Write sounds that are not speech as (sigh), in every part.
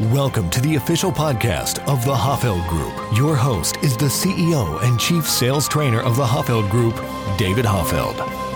Welcome to the official podcast of the Hoffeld Group. Your host is the CEO and Chief Sales Trainer of the Hoffeld Group, David Hoffeld.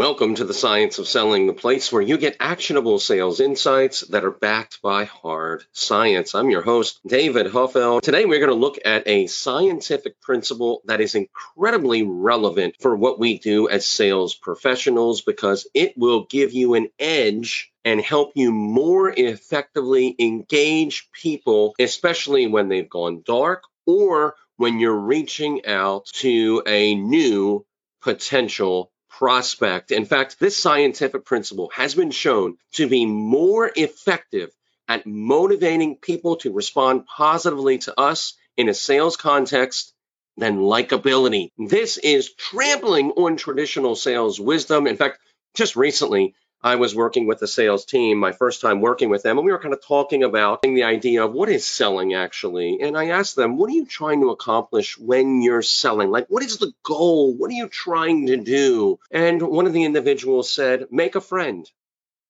Welcome to the Science of Selling, the place where you get actionable sales insights that are backed by hard science. I'm your host, David Hoffeld. Today, we're going to look at a scientific principle that is incredibly relevant for what we do as sales professionals because it will give you an edge and help you more effectively engage people, especially when they've gone dark or when you're reaching out to a new potential prospect. In fact, this scientific principle has been shown to be more effective at motivating people to respond positively to us in a sales context than likability. This is trampling on traditional sales wisdom. In fact, just recently, I was working with the sales team, my first time working with them, and we were kind of talking about the idea of what is selling actually. And I asked them, what are you trying to accomplish when you're selling? Like, what is the goal? What are you trying to do? And one of the individuals said, make a friend.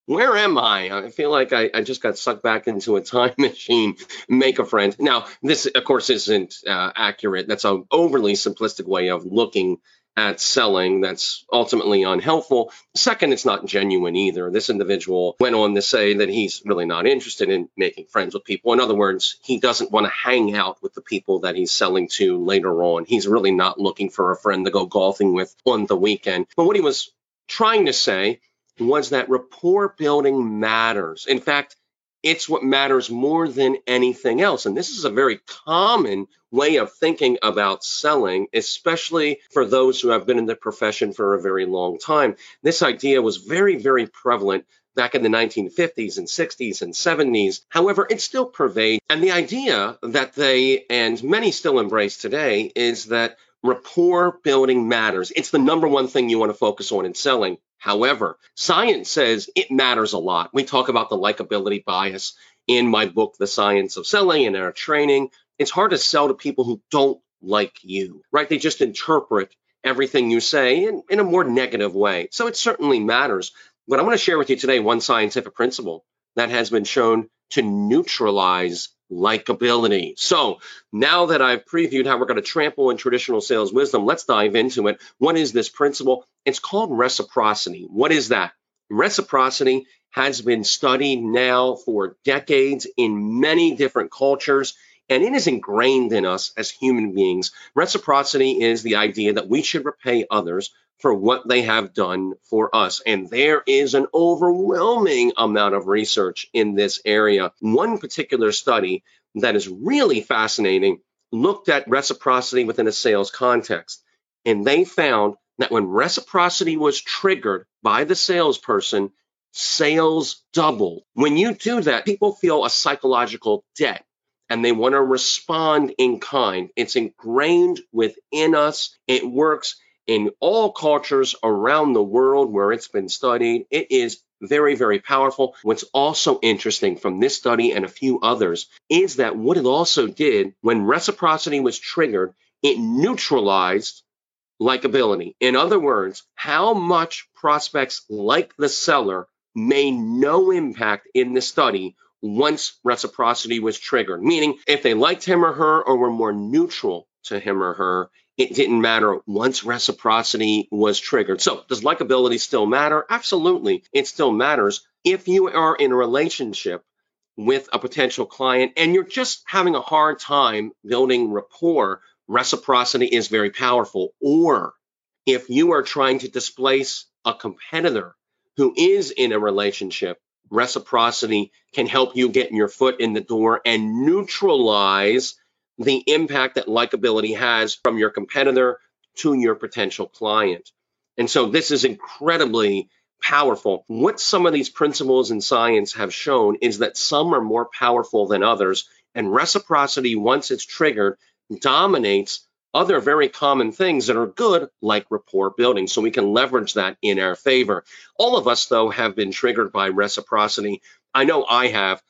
Where am I? I feel like I, I just got sucked back into a (laughs) time machine. Make a friend. Now, this, of course, isn't uh, accurate. That's an overly simplistic way of looking at selling that's ultimately unhelpful. Second, it's not genuine either. This individual went on to say that he's really not interested in making friends with people. In other words, he doesn't want to hang out with the people that he's selling to later on. He's really not looking for a friend to go golfing with on the weekend. But what he was trying to say was that rapport building matters. In fact, it's what matters more than anything else. And this is a very common way of thinking about selling, especially for those who have been in the profession for a very long time. This idea was very, very prevalent back in the 1950s and 60s and 70s. However, it still pervades. And the idea that they and many still embrace today is that rapport building matters. It's the number one thing you want to focus on in selling. However, science says it matters a lot. We talk about the likability bias in my book, The Science of Selling, and our training. It's hard to sell to people who don't like you, right? They just interpret everything you say in, in a more negative way. So it certainly matters. But I want to share with you today one scientific principle that has been shown to neutralize likability. So now that I've previewed how we're going to trample in traditional sales wisdom, let's dive into it. What is this principle? It's called reciprocity. What is that? Reciprocity has been studied now for decades in many different cultures, and it is ingrained in us as human beings. Reciprocity is the idea that we should repay others for what they have done for us. And there is an overwhelming amount of research in this area. One particular study that is really fascinating looked at reciprocity within a sales context. And they found that when reciprocity was triggered by the salesperson, sales doubled. When you do that, people feel a psychological debt and they want to respond in kind. It's ingrained within us. It works in all cultures around the world where it's been studied. It is very, very powerful. What's also interesting from this study and a few others is that what it also did when reciprocity was triggered, it neutralized likability. In other words, how much prospects like the seller made no impact in the study once reciprocity was triggered. Meaning, if they liked him or her or were more neutral to him or her, it didn't matter once reciprocity was triggered. So, does likability still matter? Absolutely, it still matters. If you are in a relationship with a potential client and you're just having a hard time building rapport, reciprocity is very powerful. Or if you are trying to displace a competitor who is in a relationship, reciprocity can help you get your foot in the door and neutralize the impact that likability has from your competitor to your potential client. And so this is incredibly powerful. What some of these principles in science have shown is that some are more powerful than others, and reciprocity, once it's triggered, dominates other very common things that are good, like rapport building. So we can leverage that in our favor. All of us, though, have been triggered by reciprocity. I know I have.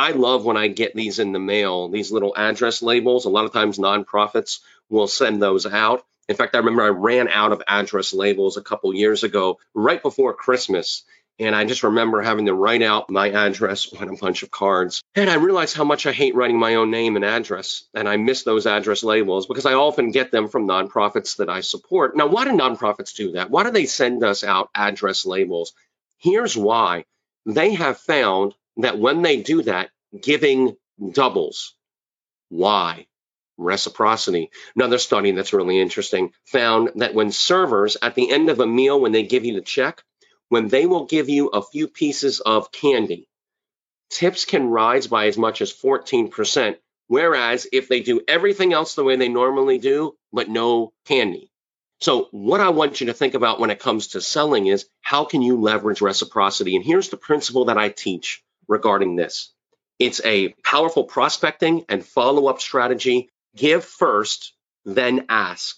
I love when I get these in the mail, these little address labels. A lot of times nonprofits will send those out. In fact, I remember I ran out of address labels a couple years ago, right before Christmas. And I just remember having to write out my address on a bunch of cards. And I realized how much I hate writing my own name and address. And I miss those address labels because I often get them from nonprofits that I support. Now, why do nonprofits do that? Why do they send us out address labels? Here's why they have found that when they do that, giving doubles. Why? Reciprocity. Another study that's really interesting found that when servers at the end of a meal, when they give you the check, when they will give you a few pieces of candy, tips can rise by as much as 14%. Whereas if they do everything else the way they normally do, but no candy. So, what I want you to think about when it comes to selling is how can you leverage reciprocity? And here's the principle that I teach regarding this it's a powerful prospecting and follow up strategy. Give first, then ask.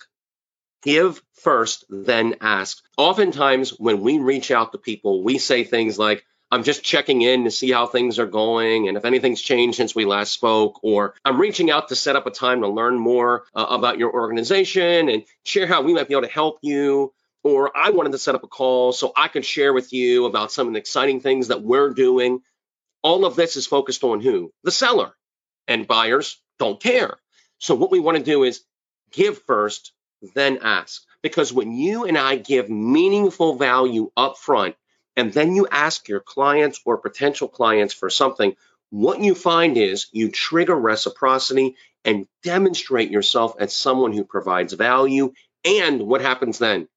Give first, then ask. Oftentimes, when we reach out to people, we say things like, I'm just checking in to see how things are going and if anything's changed since we last spoke, or I'm reaching out to set up a time to learn more uh, about your organization and share how we might be able to help you. Or I wanted to set up a call so I could share with you about some of the exciting things that we're doing. All of this is focused on who? The seller. And buyers don't care. So what we want to do is give first, then ask. Because when you and I give meaningful value up front, and then you ask your clients or potential clients for something, what you find is you trigger reciprocity and demonstrate yourself as someone who provides value. And what happens then?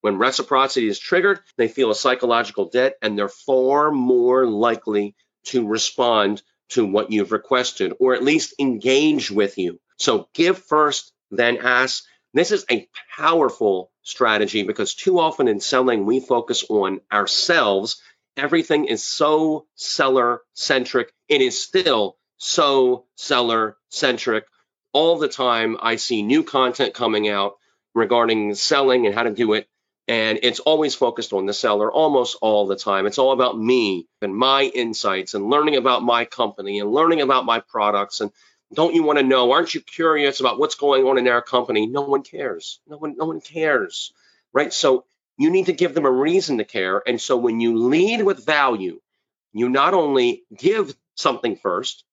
When reciprocity is triggered, they feel a psychological debt and they're far more likely to respond to what you've requested or at least engage with you. So give first, then ask. This is a powerful strategy because too often in selling, we focus on ourselves. Everything is so seller centric. It is still so seller centric. All the time, I see new content coming out regarding selling and how to do it. And it's always focused on the seller almost all the time. It's all about me and my insights and learning about my company and learning about my products. And don't you want to know? Aren't you curious about what's going on in our company? No one cares. No one, no one cares. Right. So you need to give them a reason to care. And so when you lead with value, you not only give something first,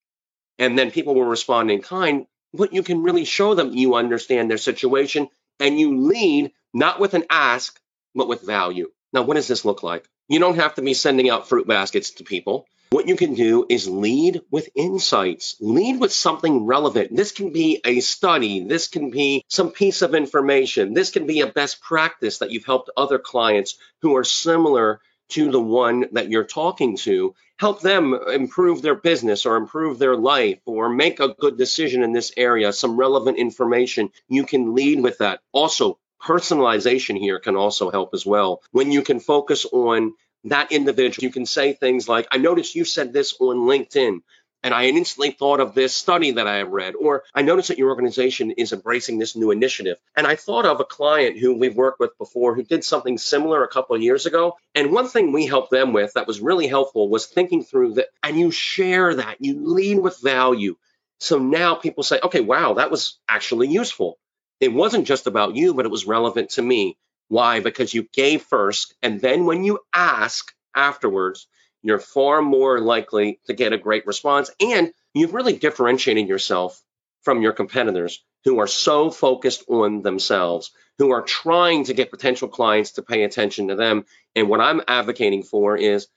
and then people will respond in kind, but you can really show them you understand their situation and you lead not with an ask, but with value. Now, what does this look like? You don't have to be sending out fruit baskets to people. What you can do is lead with insights, lead with something relevant. This can be a study, this can be some piece of information, this can be a best practice that you've helped other clients who are similar to the one that you're talking to. Help them improve their business or improve their life or make a good decision in this area, some relevant information. You can lead with that. Also, personalization here can also help as well. When you can focus on that individual, you can say things like, I noticed you said this on LinkedIn. And I instantly thought of this study that I have read, or I noticed that your organization is embracing this new initiative. And I thought of a client who we've worked with before who did something similar a couple of years ago. And one thing we helped them with that was really helpful was thinking through that. And you share that, you lead with value. So now people say, okay, wow, that was actually useful. It wasn't just about you, but it was relevant to me. Why? Because you gave first. And then when you ask afterwards, you're far more likely to get a great response. And you've really differentiated yourself from your competitors who are so focused on themselves, who are trying to get potential clients to pay attention to them. And what I'm advocating for is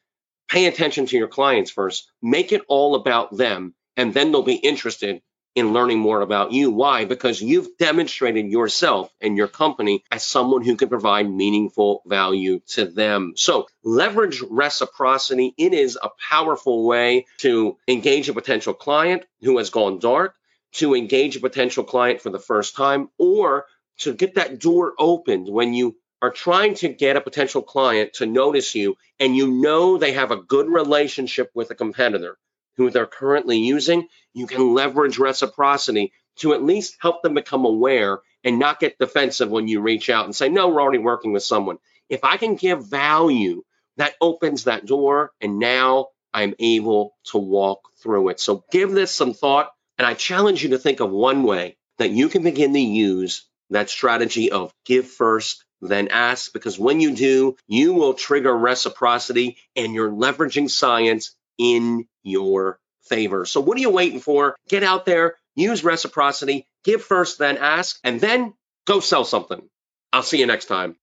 pay attention to your clients first, make it all about them, and then they'll be interested in learning more about you. Why? Because you've demonstrated yourself and your company as someone who can provide meaningful value to them. So leverage reciprocity. It is a powerful way to engage a potential client who has gone dark, to engage a potential client for the first time, or to get that door opened when you are trying to get a potential client to notice you and you know they have a good relationship with a competitor who they're currently using, you can leverage reciprocity to at least help them become aware and not get defensive when you reach out and say, no, we're already working with someone. If I can give value, that opens that door, and now I'm able to walk through it. So give this some thought, and I challenge you to think of one way that you can begin to use that strategy of give first, then ask, because when you do, you will trigger reciprocity and you're leveraging science in your favor. So, what are you waiting for? Get out there, use reciprocity, give first, then ask, and then go sell something. I'll see you next time.